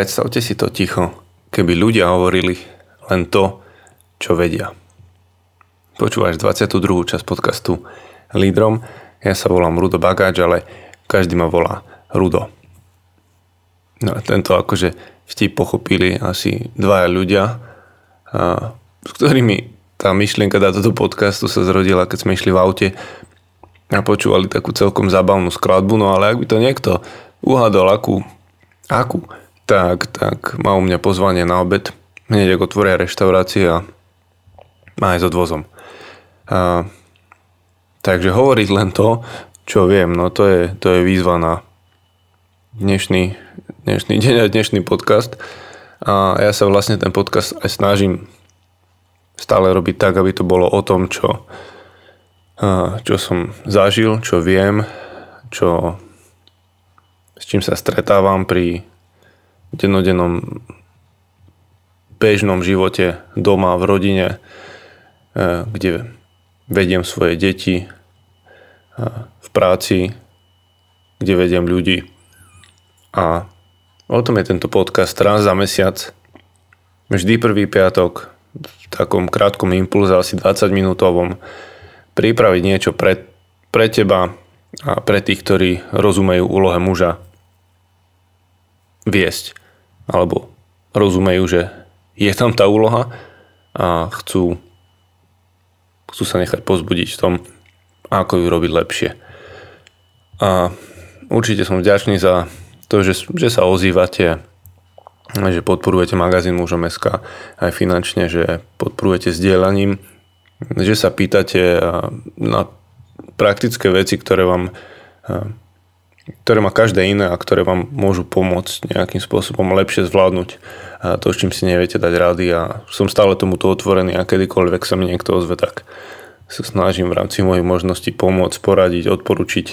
Predstavte si to ticho, keby ľudia hovorili len to, čo vedia. Počúvaš 22. časť podcastu Lídrom. Ja sa volám Rudo Bagáč, ale každý ma volá Rudo. No a tento akože vtip pochopili asi dvaja ľudia, a, s ktorými tá myšlienka táto do podcastu sa zrodila, keď sme išli v aute a počúvali takú celkom zabavnú skladbu, no ale ak by to niekto uhádol akú, akú, tak, tak má u mňa pozvanie na obed. Hneď ako otvoria reštaurácie a aj s odvozom. A, takže hovoriť len to, čo viem, no to je, to je výzva na dnešný, dnešný deň a dnešný podcast. A ja sa vlastne ten podcast aj snažím stále robiť tak, aby to bolo o tom, čo, čo som zažil, čo viem, čo, s čím sa stretávam pri dennodennom bežnom živote doma, v rodine, e, kde vediem svoje deti, e, v práci, kde vediem ľudí. A o tom je tento podcast raz za mesiac. Vždy prvý piatok v takom krátkom impulze, asi 20 minútovom, pripraviť niečo pre, pre teba a pre tých, ktorí rozumejú úlohe muža viesť alebo rozumejú, že je tam tá úloha a chcú, chcú sa nechať pozbudiť v tom, ako ju robiť lepšie. A určite som vďačný za to, že, že sa ozývate, že podporujete magazín mužom SK aj finančne, že podporujete sdielaním, že sa pýtate na praktické veci, ktoré vám ktoré má každé iné a ktoré vám môžu pomôcť nejakým spôsobom lepšie zvládnuť to, s čím si neviete dať rady a som stále tomuto otvorený a kedykoľvek sa mi niekto ozve, tak sa snažím v rámci mojich možností pomôcť, poradiť, odporučiť.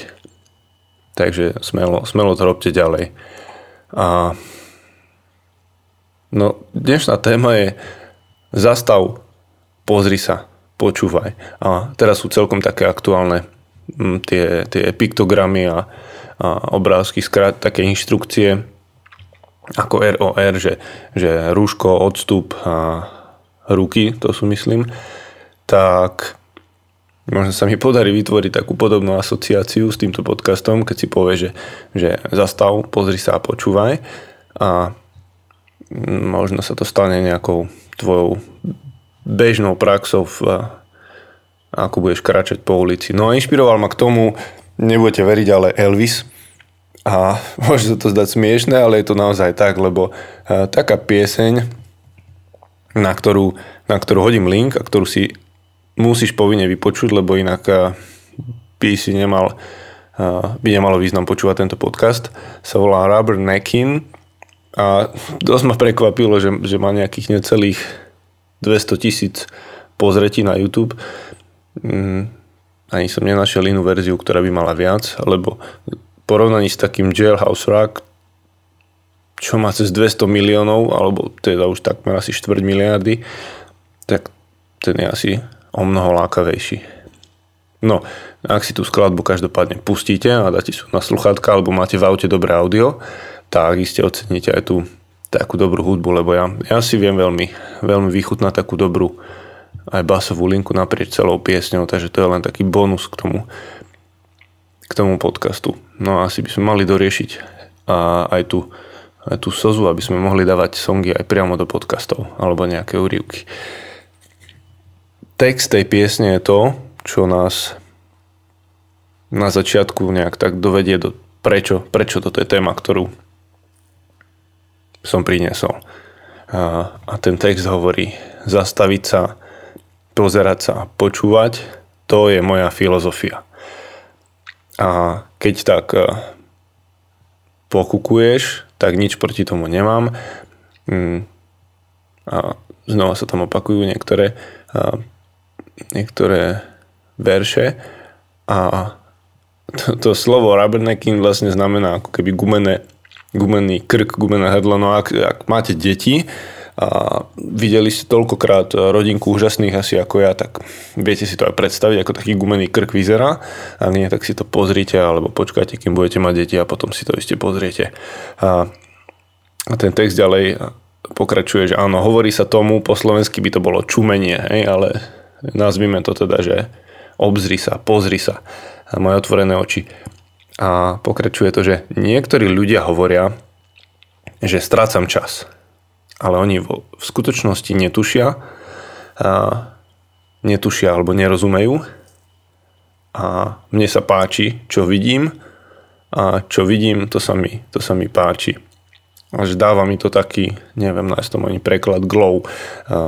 Takže smelo, smelo to robte ďalej. A no, dnešná téma je zastav, pozri sa, počúvaj. A teraz sú celkom také aktuálne tie, tie piktogramy a obrázky, skrát také inštrukcie ako ROR, že, že rúško, odstup a ruky, to sú myslím, tak možno sa mi podarí vytvoriť takú podobnú asociáciu s týmto podcastom, keď si povie, že, že zastav, pozri sa a počúvaj a možno sa to stane nejakou tvojou bežnou praxou v, ako budeš kráčať po ulici. No a inšpiroval ma k tomu nebudete veriť, ale Elvis. A môže sa to zdať smiešné, ale je to naozaj tak, lebo uh, taká pieseň, na ktorú, na ktorú hodím link a ktorú si musíš povinne vypočuť, lebo inak uh, by si nemal, uh, by nemalo význam počúvať tento podcast, sa volá Rubber Neckin a dosť ma prekvapilo, že, že má nejakých necelých 200 tisíc pozretí na YouTube. Ani som nenašiel inú verziu, ktorá by mala viac, lebo porovnaní s takým Jailhouse Rock, čo má cez 200 miliónov, alebo teda už takmer asi 4 miliardy, tak ten je asi o mnoho lákavejší. No, ak si tú skladbu každopádne pustíte a dáte si na sluchátka, alebo máte v aute dobré audio, tak iste oceníte aj tú takú dobrú hudbu, lebo ja, ja si viem veľmi, veľmi vychutnať takú dobrú aj basovú linku naprieč celou piesňou, takže to je len taký bonus k tomu, k tomu podcastu. No a asi by sme mali doriešiť a aj tú, aj tú sozu, aby sme mohli dávať songy aj priamo do podcastov alebo nejaké úrivky. Text tej piesne je to, čo nás na začiatku nejak tak dovedie do prečo, prečo toto je téma, ktorú som priniesol. A, a ten text hovorí zastaviť sa, pozerať sa a počúvať, to je moja filozofia. A keď tak e, pokukuješ, tak nič proti tomu nemám. Mm, a znova sa tam opakujú niektoré, niektoré verše a to, to slovo rubbernecking vlastne znamená ako keby gumené, gumený krk, gumené hrdlo. No ak, ak máte deti, a videli ste toľkokrát rodinku úžasných asi ako ja, tak viete si to aj predstaviť, ako taký gumený krk vyzerá. Ak nie, tak si to pozrite alebo počkajte, kým budete mať deti a potom si to ešte pozriete. A a ten text ďalej pokračuje, že áno, hovorí sa tomu, po slovensky by to bolo čumenie, hej, ale nazvime to teda, že obzri sa, pozri sa, moje otvorené oči. A pokračuje to, že niektorí ľudia hovoria, že strácam čas, ale oni v skutočnosti netušia, a netušia alebo nerozumejú. A mne sa páči, čo vidím a čo vidím, to sa mi, to sa mi páči. Až dáva mi to taký, neviem, nájsť to ani preklad, glow,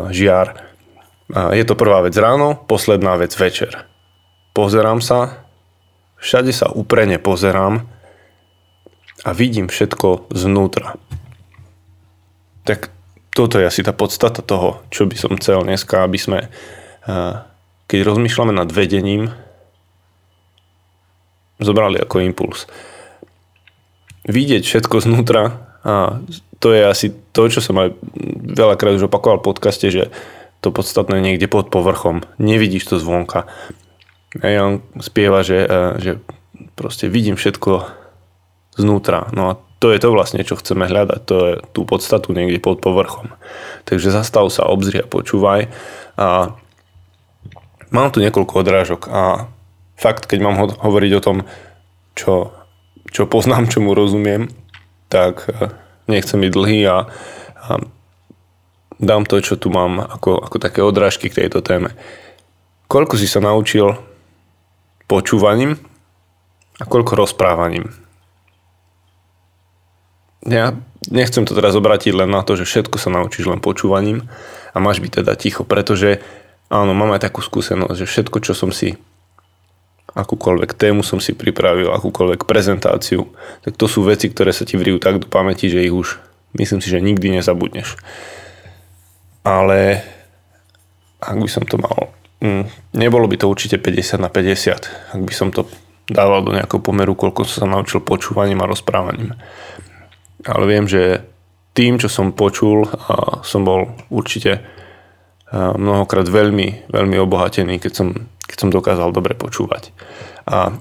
žiar. Je to prvá vec ráno, posledná vec večer. Pozerám sa, všade sa uprene pozerám a vidím všetko znútra. Tak toto je asi tá podstata toho, čo by som chcel dneska, aby sme, keď rozmýšľame nad vedením, zobrali ako impuls. Vidieť všetko znútra a to je asi to, čo som aj veľakrát už opakoval v podcaste, že to podstatné niekde pod povrchom. Nevidíš to zvonka. A on spieva, že, že proste vidím všetko znútra. No a to je to vlastne, čo chceme hľadať. To je tú podstatu niekde pod povrchom. Takže zastav sa, obzri a počúvaj. A mám tu niekoľko odrážok a fakt, keď mám ho- hovoriť o tom, čo, čo poznám, čomu rozumiem, tak e, nechcem byť dlhý a, a dám to, čo tu mám ako, ako také odrážky k tejto téme. Koľko si sa naučil počúvaním a koľko rozprávaním? Ja nechcem to teraz obrátiť len na to, že všetko sa naučíš len počúvaním a máš byť teda ticho, pretože áno, mám aj takú skúsenosť, že všetko, čo som si akúkoľvek tému som si pripravil, akúkoľvek prezentáciu, tak to sú veci, ktoré sa ti vrijú tak do pamäti, že ich už myslím si, že nikdy nezabudneš. Ale ak by som to mal, mm, nebolo by to určite 50 na 50, ak by som to dával do nejakého pomeru, koľko som sa naučil počúvaním a rozprávaním ale viem, že tým, čo som počul, som bol určite mnohokrát veľmi, veľmi obohatený, keď som, keď som dokázal dobre počúvať. A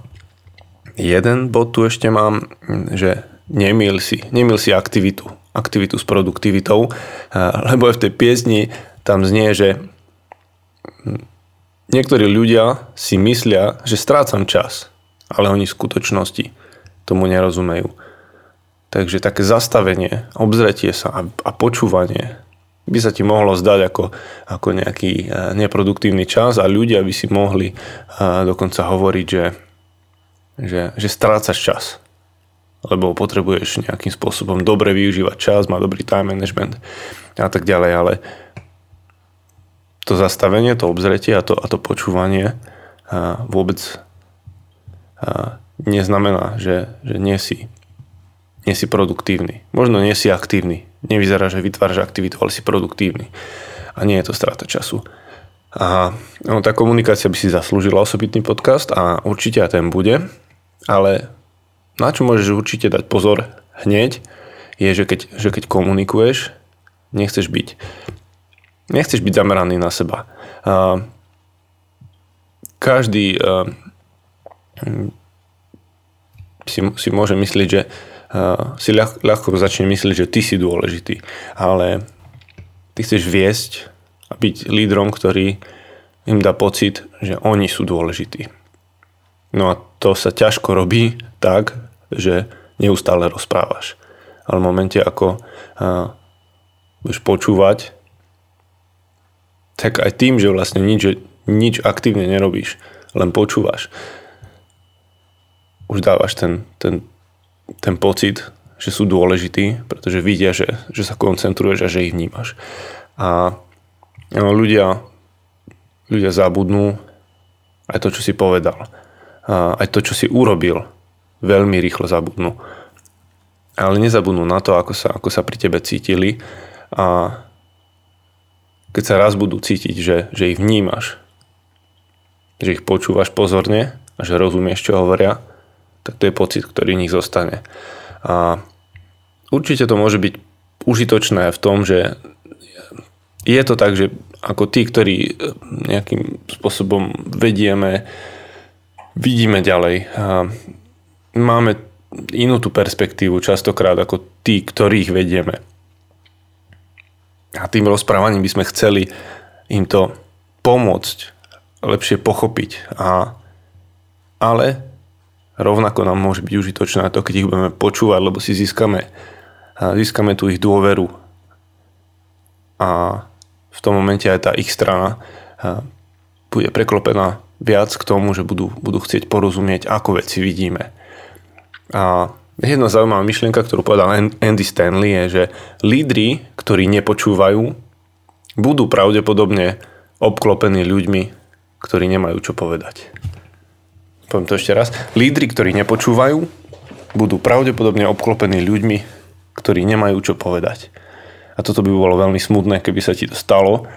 jeden bod tu ešte mám, že nemil si, nemil si aktivitu, aktivitu s produktivitou, lebo aj v tej piesni tam znie, že niektorí ľudia si myslia, že strácam čas, ale oni v skutočnosti tomu nerozumejú. Takže také zastavenie, obzretie sa a, a počúvanie by sa ti mohlo zdať ako, ako nejaký e, neproduktívny čas a ľudia by si mohli e, dokonca hovoriť, že, že, že strácaš čas. Lebo potrebuješ nejakým spôsobom dobre využívať čas, má dobrý time management a tak ďalej, ale to zastavenie, to obzretie a to, a to počúvanie a e, vôbec neznamená, že, že nie si nie si produktívny. Možno nie si aktívny. Nevyzerá, že vytváraš aktivitu, ale si produktívny. A nie je to strata času. A no, tá komunikácia by si zaslúžila osobitný podcast a určite aj ten bude. Ale na čo môžeš určite dať pozor hneď, je, že keď, že keď komunikuješ, nechceš byť nechceš byť zameraný na seba. A každý a, si, si môže myslieť, že si ľah, ľahko začne myslieť, že ty si dôležitý. Ale ty chceš viesť a byť lídrom, ktorý im dá pocit, že oni sú dôležití. No a to sa ťažko robí tak, že neustále rozprávaš. Ale v momente, ako budeš počúvať, tak aj tým, že vlastne nič, nič aktívne nerobíš, len počúvaš, už dávaš ten, ten ten pocit, že sú dôležití, pretože vidia, že, že sa koncentruješ a že ich vnímaš. A ľudia, ľudia zabudnú aj to, čo si povedal. A aj to, čo si urobil, veľmi rýchlo zabudnú. Ale nezabudnú na to, ako sa, ako sa pri tebe cítili a keď sa raz budú cítiť, že, že ich vnímaš, že ich počúvaš pozorne a že rozumieš, čo hovoria, tak to je pocit, ktorý v nich zostane. A určite to môže byť užitočné v tom, že je to tak, že ako tí, ktorí e, nejakým spôsobom vedieme, vidíme ďalej. A máme inú tú perspektívu častokrát ako tí, ktorých vedieme. A tým rozprávaním by sme chceli im to pomôcť lepšie pochopiť. A, ale rovnako nám môže byť užitočné to, keď ich budeme počúvať, lebo si získame, získame tú ich dôveru. A v tom momente aj tá ich strana bude preklopená viac k tomu, že budú, budú chcieť porozumieť, ako veci vidíme. A jedna zaujímavá myšlienka, ktorú povedal Andy Stanley je, že lídry, ktorí nepočúvajú, budú pravdepodobne obklopení ľuďmi, ktorí nemajú čo povedať. Poviem to ešte raz. Lídry, ktorí nepočúvajú, budú pravdepodobne obklopení ľuďmi, ktorí nemajú čo povedať. A toto by bolo veľmi smutné, keby sa ti to stalo,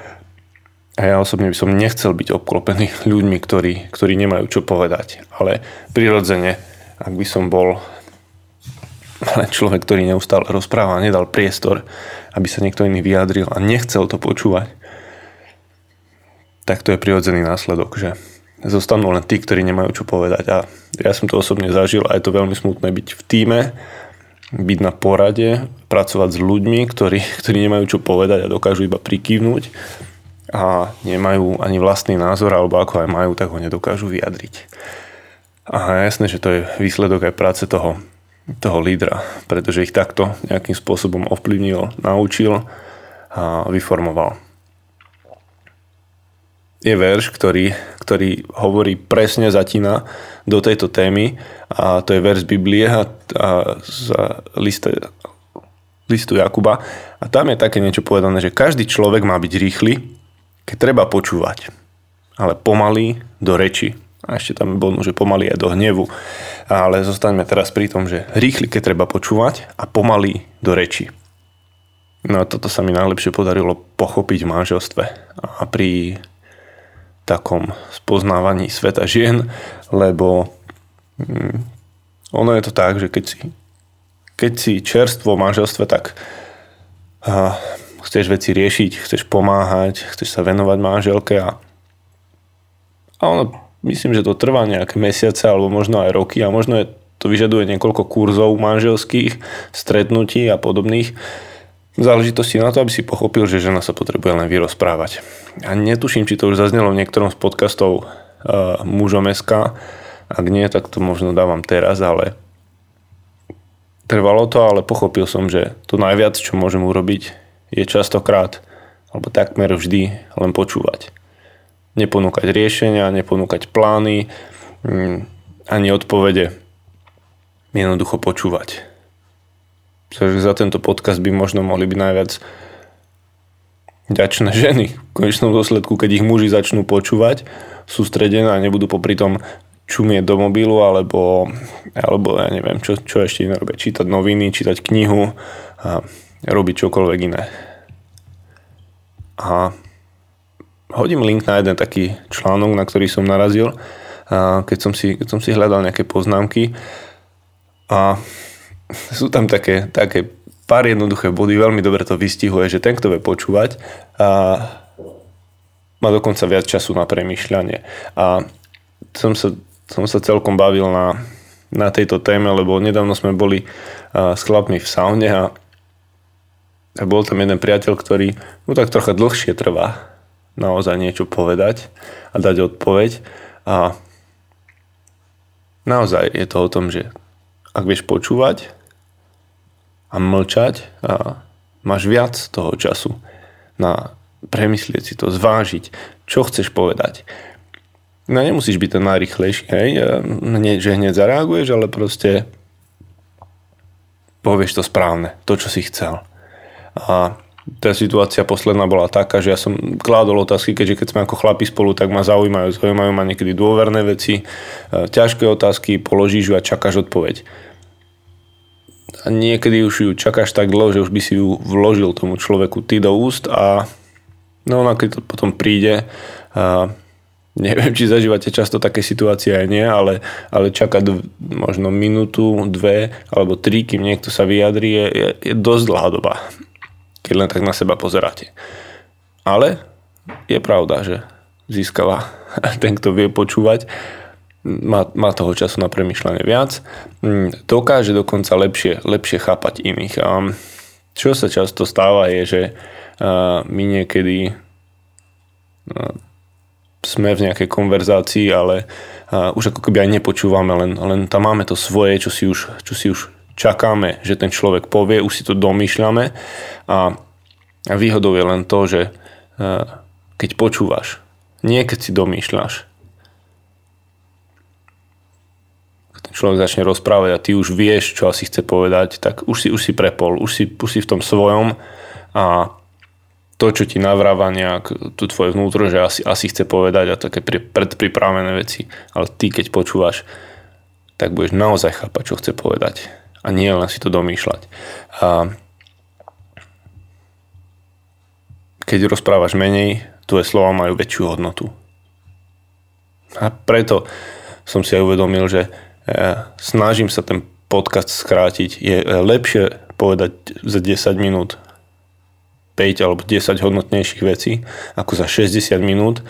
a ja osobne by som nechcel byť obklopený ľuďmi, ktorí, ktorí nemajú čo povedať. Ale prirodzene, ak by som bol len človek, ktorý neustále rozpráva nedal priestor, aby sa niekto iný vyjadril a nechcel to počúvať, tak to je prirodzený následok, že zostanú len tí, ktorí nemajú čo povedať. A ja som to osobne zažil a je to veľmi smutné byť v týme, byť na porade, pracovať s ľuďmi, ktorí, ktorí nemajú čo povedať a dokážu iba prikývnuť a nemajú ani vlastný názor, alebo ako aj majú, tak ho nedokážu vyjadriť. A jasné, že to je výsledok aj práce toho, toho lídra, pretože ich takto nejakým spôsobom ovplyvnil, naučil a vyformoval. Je verš, ktorý, ktorý hovorí presne zatína do tejto témy a to je verš Biblie a, a z liste, listu Jakuba a tam je také niečo povedané, že každý človek má byť rýchly, keď treba počúvať, ale pomaly do reči. A ešte tam bol, že pomaly aj do hnevu. Ale zostaňme teraz pri tom, že rýchly, keď treba počúvať a pomaly do reči. No a toto sa mi najlepšie podarilo pochopiť v manželstve a pri takom spoznávaní sveta žien, lebo hm, ono je to tak, že keď si, keď si čerstvo manželstve, tak a, chceš veci riešiť, chceš pomáhať, chceš sa venovať manželke a, a ono, myslím, že to trvá nejaké mesiace alebo možno aj roky a možno je, to vyžaduje niekoľko kurzov manželských, stretnutí a podobných záležitostí na to, aby si pochopil, že žena sa potrebuje len vyrozprávať. A netuším, či to už zaznelo v niektorom z podcastov uh, mužom SK. Ak nie, tak to možno dávam teraz, ale trvalo to, ale pochopil som, že to najviac, čo môžem urobiť, je častokrát, alebo takmer vždy, len počúvať. Neponúkať riešenia, neponúkať plány, mm, ani odpovede. Jednoducho počúvať. Takže za tento podcast by možno mohli byť najviac ďačné ženy. V konečnom dôsledku, keď ich muži začnú počúvať, sústredené a nebudú popri tom čumieť do mobilu alebo, alebo ja neviem, čo, čo ešte iné robiť. Čítať noviny, čítať knihu a robiť čokoľvek iné. A hodím link na jeden taký článok, na ktorý som narazil, keď som si, keď som si hľadal nejaké poznámky. A sú tam také, také pár jednoduché body, veľmi dobre to vystihuje, že ten, kto vie počúvať, a má dokonca viac času na premýšľanie. A som sa, som sa celkom bavil na, na tejto téme, lebo nedávno sme boli s chlapmi v saune a a bol tam jeden priateľ, ktorý mu tak trocha dlhšie trvá naozaj niečo povedať a dať odpoveď. A naozaj je to o tom, že ak vieš počúvať a mlčať, a máš viac toho času na premyslieť si to, zvážiť, čo chceš povedať. No nemusíš byť ten najrychlejší, hej, nie, že hneď zareaguješ, ale proste povieš to správne, to, čo si chcel. A tá situácia posledná bola taká, že ja som kládol otázky, keďže keď sme ako chlapi spolu, tak ma zaujímajú. Zaujímajú ma niekedy dôverné veci, e, ťažké otázky, položíš ju a čakáš odpoveď. A niekedy už ju čakáš tak dlho, že už by si ju vložil tomu človeku ty do úst a no, no keď to potom príde, a neviem, či zažívate často také situácie aj nie, ale, ale čakať možno minútu, dve alebo tri, kým niekto sa vyjadrí, je, je, je dosť dlhá doba keď len tak na seba pozeráte. Ale je pravda, že získava ten, kto vie počúvať má, má toho času na premyšľanie viac, mm, dokáže dokonca lepšie, lepšie chápať iných. A čo sa často stáva je, že my niekedy sme v nejakej konverzácii, ale už ako keby aj nepočúvame, len, len tam máme to svoje, čo si, už, čo si už čakáme, že ten človek povie, už si to domýšľame a výhodou je len to, že keď počúvaš, nie keď si domýšľaš, ten človek začne rozprávať a ty už vieš, čo asi chce povedať, tak už si, už si prepol, už si, už si v tom svojom a to, čo ti navráva nejak tu tvoje vnútro, že asi, asi chce povedať a také predpripravené veci, ale ty keď počúvaš, tak budeš naozaj chápať, čo chce povedať a nie len si to domýšľať. A keď rozprávaš menej, tvoje slova majú väčšiu hodnotu. A preto som si aj uvedomil, že snažím sa ten podcast skrátiť. Je lepšie povedať za 10 minút 5 alebo 10 hodnotnejších vecí, ako za 60 minút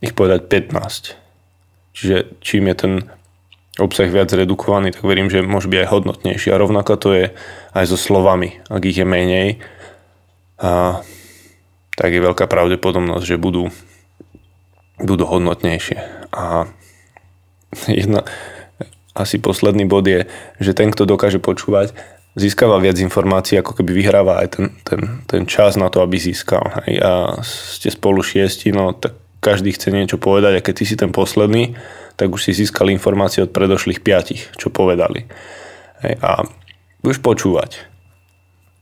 ich povedať 15. Čiže čím je ten obsah viac redukovaný, tak verím, že môže byť aj hodnotnejší. A rovnako to je aj so slovami. Ak ich je menej, a, tak je veľká pravdepodobnosť, že budú, budú hodnotnejšie. A jedna, asi posledný bod je, že ten, kto dokáže počúvať, získava viac informácií, ako keby vyhráva aj ten, ten, ten čas na to, aby získal. Hej. A ste spolu šiesti, no tak každý chce niečo povedať a keď ty si ten posledný, tak už si získal informácie od predošlých piatich, čo povedali. Hej. A budeš počúvať,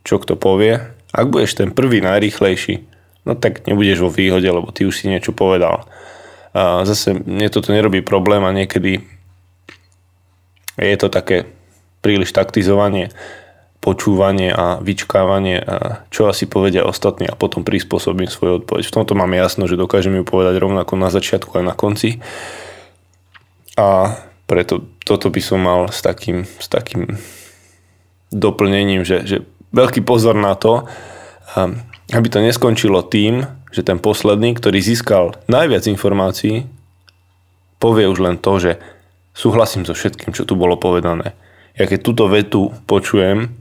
čo kto povie. Ak budeš ten prvý najrýchlejší, no tak nebudeš vo výhode, lebo ty už si niečo povedal. A zase mne toto nerobí problém a niekedy je to také príliš taktizovanie, počúvanie a vyčkávanie, a čo asi povedia ostatní a potom prispôsobím svoju odpoveď. V tomto mám jasno, že dokážem ju povedať rovnako na začiatku aj na konci. A preto toto by som mal s takým, s takým doplnením, že, že veľký pozor na to, aby to neskončilo tým, že ten posledný, ktorý získal najviac informácií, povie už len to, že súhlasím so všetkým, čo tu bolo povedané ja keď túto vetu počujem,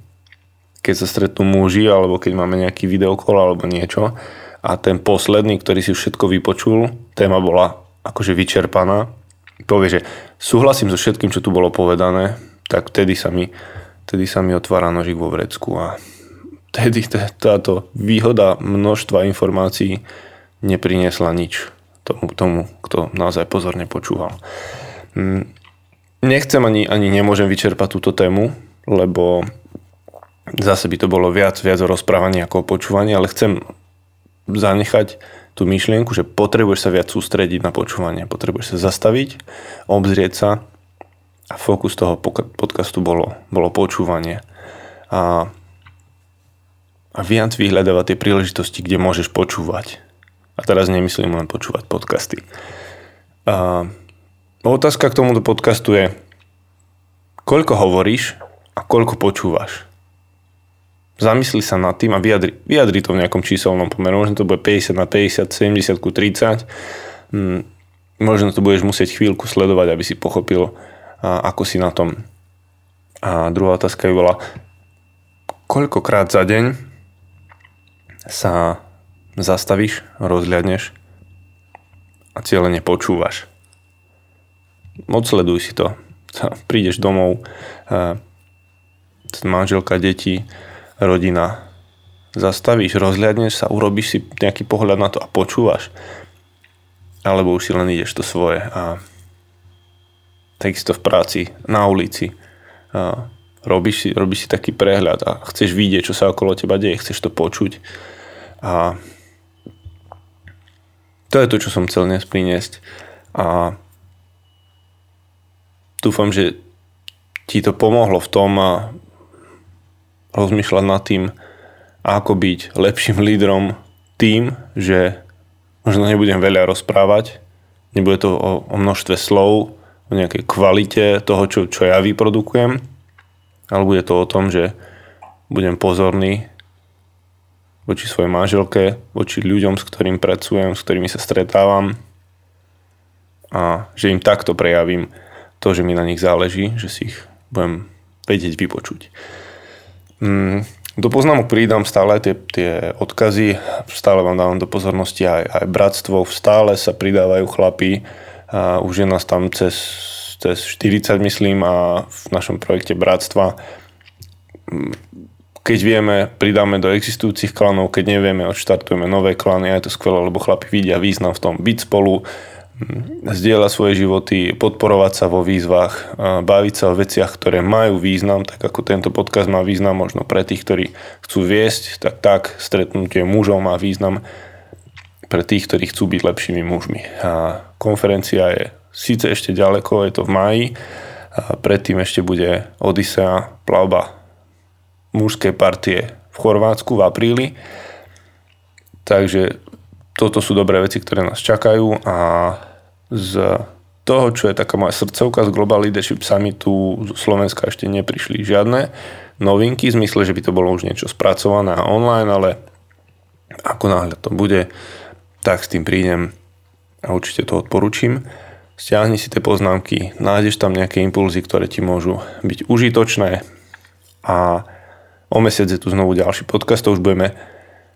keď sa stretnú muži, alebo keď máme nejaký videokol alebo niečo, a ten posledný, ktorý si všetko vypočul, téma bola akože vyčerpaná, povie, že súhlasím so všetkým, čo tu bolo povedané, tak vtedy sa mi, vtedy sa mi otvára nožík vo vrecku a vtedy táto výhoda množstva informácií nepriniesla nič tomu, tomu kto naozaj pozorne počúval. Nechcem ani, ani nemôžem vyčerpať túto tému, lebo zase by to bolo viac, viac o rozprávaní ako o počúvaní, ale chcem zanechať tú myšlienku, že potrebuješ sa viac sústrediť na počúvanie, potrebuješ sa zastaviť, obzrieť sa a fokus toho podcastu bolo, bolo počúvanie. A, a viac vyhľadávať tie príležitosti, kde môžeš počúvať. A teraz nemyslím len počúvať podcasty. A, Otázka k tomuto podcastu je, koľko hovoríš a koľko počúvaš? Zamysli sa nad tým a vyjadri, vyjadri to v nejakom číselnom pomeru. Možno to bude 50 na 50, 70 ku 30. Hmm, možno to budeš musieť chvíľku sledovať, aby si pochopil, ako si na tom. A druhá otázka by bola, koľkokrát za deň sa zastavíš, rozhľadneš a cieľene počúvaš odsleduj si to. Prídeš domov, manželka, deti, rodina, zastavíš, rozhľadneš sa, urobíš si nejaký pohľad na to a počúvaš. Alebo už si len ideš to svoje. A takisto v práci, na ulici. A robíš, si, robíš si taký prehľad a chceš vidieť, čo sa okolo teba deje, chceš to počuť. A to je to, čo som chcel dnes priniesť. A dúfam, že ti to pomohlo v tom a rozmýšľať nad tým, ako byť lepším lídrom tým, že možno nebudem veľa rozprávať, nebude to o, o množstve slov, o nejakej kvalite toho, čo, čo ja vyprodukujem, ale bude to o tom, že budem pozorný voči svojej manželke, voči ľuďom, s ktorým pracujem, s ktorými sa stretávam a že im takto prejavím to, že mi na nich záleží, že si ich budem vedieť vypočuť. Mm, do poznámok pridám stále tie, tie odkazy, stále vám dávam do pozornosti aj, aj bratstvo, stále sa pridávajú chlapí, a už je nás tam cez, cez 40 myslím a v našom projekte bratstva. Mm, keď vieme, pridáme do existujúcich klanov, keď nevieme, odštartujeme nové klany. A je to skvelé, lebo chlapi vidia význam v tom byť spolu, zdieľa svoje životy, podporovať sa vo výzvach, baviť sa o veciach, ktoré majú význam, tak ako tento podcast má význam možno pre tých, ktorí chcú viesť, tak tak stretnutie mužov má význam pre tých, ktorí chcú byť lepšími mužmi. A konferencia je síce ešte ďaleko, je to v máji, a predtým ešte bude Odisea, plavba mužskej partie v Chorvátsku v apríli. Takže toto sú dobré veci, ktoré nás čakajú a z toho, čo je taká moja srdcovka z Global Leadership Summitu z Slovenska ešte neprišli žiadne novinky, v zmysle, že by to bolo už niečo spracované online, ale ako náhle to bude, tak s tým prídem a určite to odporúčim. Stiahni si tie poznámky, nájdeš tam nejaké impulzy, ktoré ti môžu byť užitočné a o mesiac je tu znovu ďalší podcast, to už budeme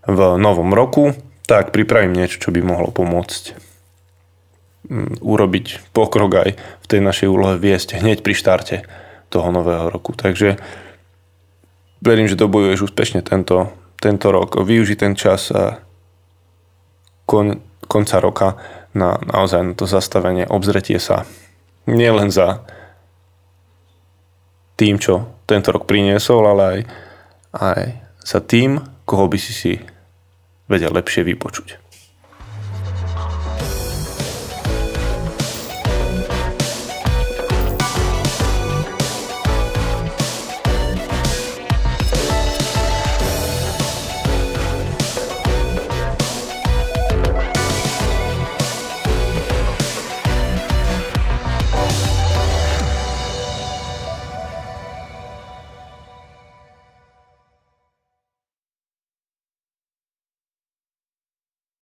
v novom roku tak pripravím niečo, čo by mohlo pomôcť mm, urobiť pokrok aj v tej našej úlohe viesť hneď pri štarte toho nového roku. Takže verím, že dobojuješ úspešne tento, tento rok. Využi ten čas kon, konca roka na naozaj na to zastavenie, obzretie sa nielen za tým, čo tento rok priniesol, ale aj, aj za tým, koho by si si vedia lepšie vypočuť.